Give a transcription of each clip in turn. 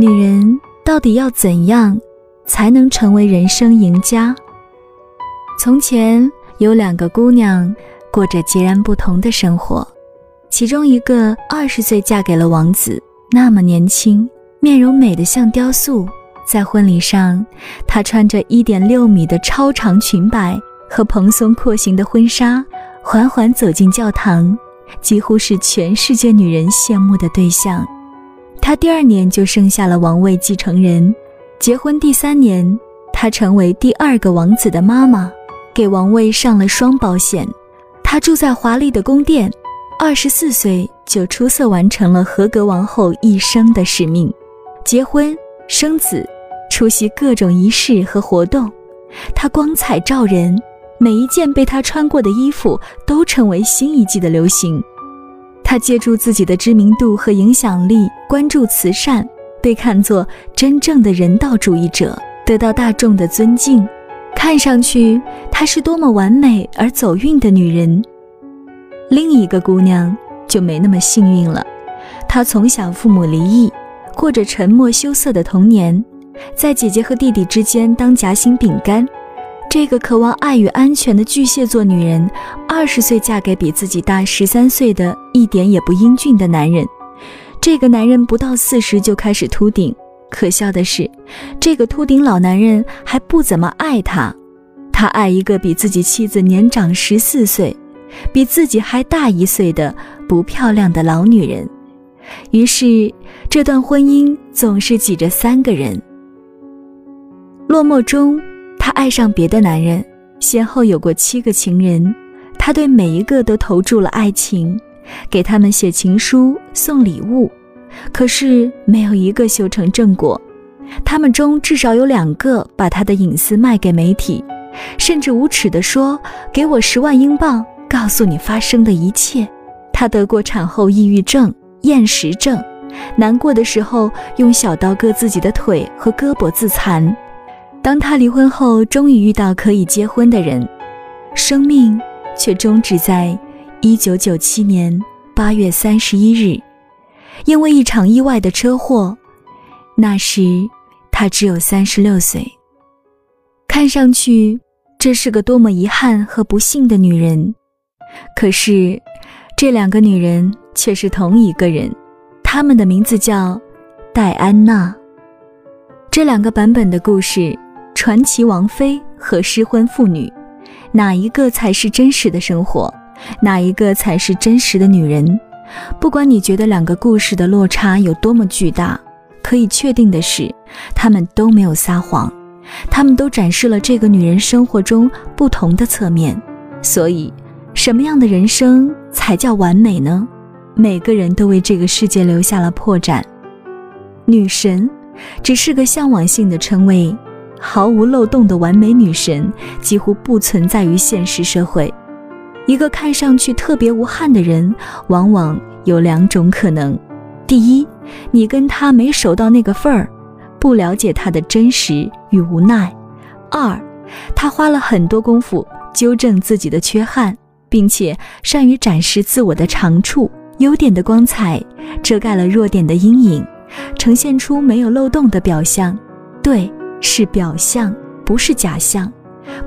女人到底要怎样才能成为人生赢家？从前有两个姑娘过着截然不同的生活，其中一个二十岁嫁给了王子，那么年轻，面容美得像雕塑。在婚礼上，她穿着一点六米的超长裙摆和蓬松廓形的婚纱，缓缓走进教堂，几乎是全世界女人羡慕的对象。她第二年就生下了王位继承人，结婚第三年，她成为第二个王子的妈妈，给王位上了双保险。她住在华丽的宫殿，二十四岁就出色完成了合格王后一生的使命，结婚生子。出席各种仪式和活动，她光彩照人，每一件被她穿过的衣服都成为新一季的流行。她借助自己的知名度和影响力，关注慈善，被看作真正的人道主义者，得到大众的尊敬。看上去，她是多么完美而走运的女人。另一个姑娘就没那么幸运了，她从小父母离异，过着沉默羞涩的童年。在姐姐和弟弟之间当夹心饼干，这个渴望爱与安全的巨蟹座女人，二十岁嫁给比自己大十三岁的一点也不英俊的男人。这个男人不到四十就开始秃顶，可笑的是，这个秃顶老男人还不怎么爱她。他爱一个比自己妻子年长十四岁、比自己还大一岁的不漂亮的老女人。于是，这段婚姻总是挤着三个人。落寞中，爱上别的男人，先后有过七个情人，他对每一个都投注了爱情，给他们写情书、送礼物，可是没有一个修成正果。他们中至少有两个把他的隐私卖给媒体，甚至无耻地说：“给我十万英镑，告诉你发生的一切。”他得过产后抑郁症、厌食症，难过的时候用小刀割自己的腿和胳膊自残。当他离婚后，终于遇到可以结婚的人，生命却终止在一九九七年八月三十一日，因为一场意外的车祸。那时他只有三十六岁。看上去这是个多么遗憾和不幸的女人，可是这两个女人却是同一个人，她们的名字叫戴安娜。这两个版本的故事。传奇王妃和失婚妇女，哪一个才是真实的生活？哪一个才是真实的女人？不管你觉得两个故事的落差有多么巨大，可以确定的是，他们都没有撒谎，他们都展示了这个女人生活中不同的侧面。所以，什么样的人生才叫完美呢？每个人都为这个世界留下了破绽。女神，只是个向往性的称谓。毫无漏洞的完美女神几乎不存在于现实社会。一个看上去特别无憾的人，往往有两种可能：第一，你跟他没熟到那个份儿，不了解他的真实与无奈；二，他花了很多功夫纠正自己的缺憾，并且善于展示自我的长处、优点的光彩，遮盖了弱点的阴影，呈现出没有漏洞的表象。对。是表象，不是假象，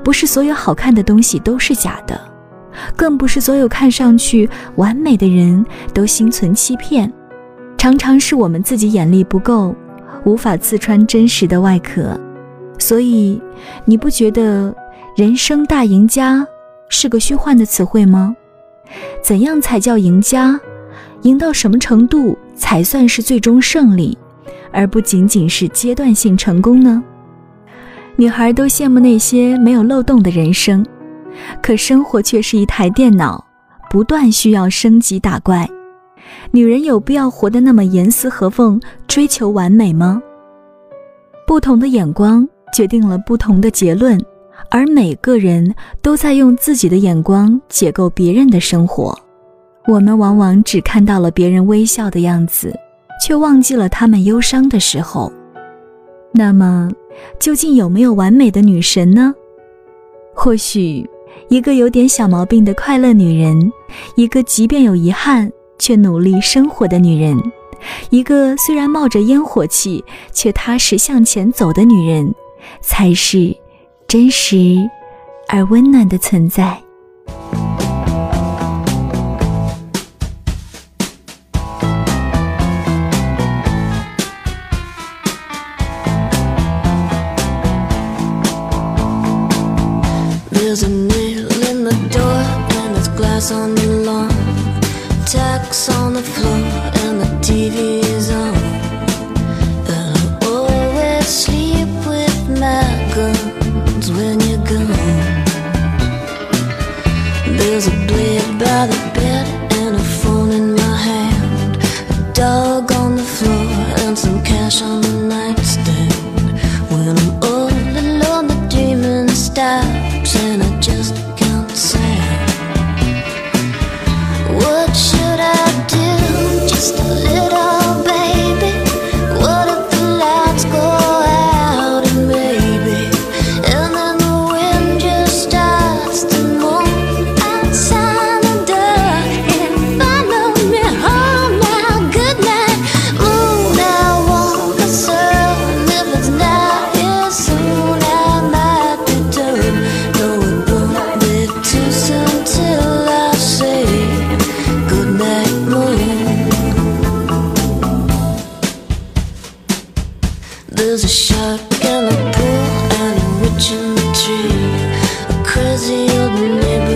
不是所有好看的东西都是假的，更不是所有看上去完美的人都心存欺骗。常常是我们自己眼力不够，无法刺穿真实的外壳。所以，你不觉得“人生大赢家”是个虚幻的词汇吗？怎样才叫赢家？赢到什么程度才算是最终胜利，而不仅仅是阶段性成功呢？女孩都羡慕那些没有漏洞的人生，可生活却是一台电脑，不断需要升级打怪。女人有必要活得那么严丝合缝，追求完美吗？不同的眼光决定了不同的结论，而每个人都在用自己的眼光解构别人的生活。我们往往只看到了别人微笑的样子，却忘记了他们忧伤的时候。那么。究竟有没有完美的女神呢？或许，一个有点小毛病的快乐女人，一个即便有遗憾却努力生活的女人，一个虽然冒着烟火气，却踏实向前走的女人，才是真实而温暖的存在。There's a nail in the door and there's glass on the lawn. Tacks on the floor and the TV is on. And I always sleep with my guns when you're gone. There's a blade by the bed and a phone in my hand. A dog Cause you'll never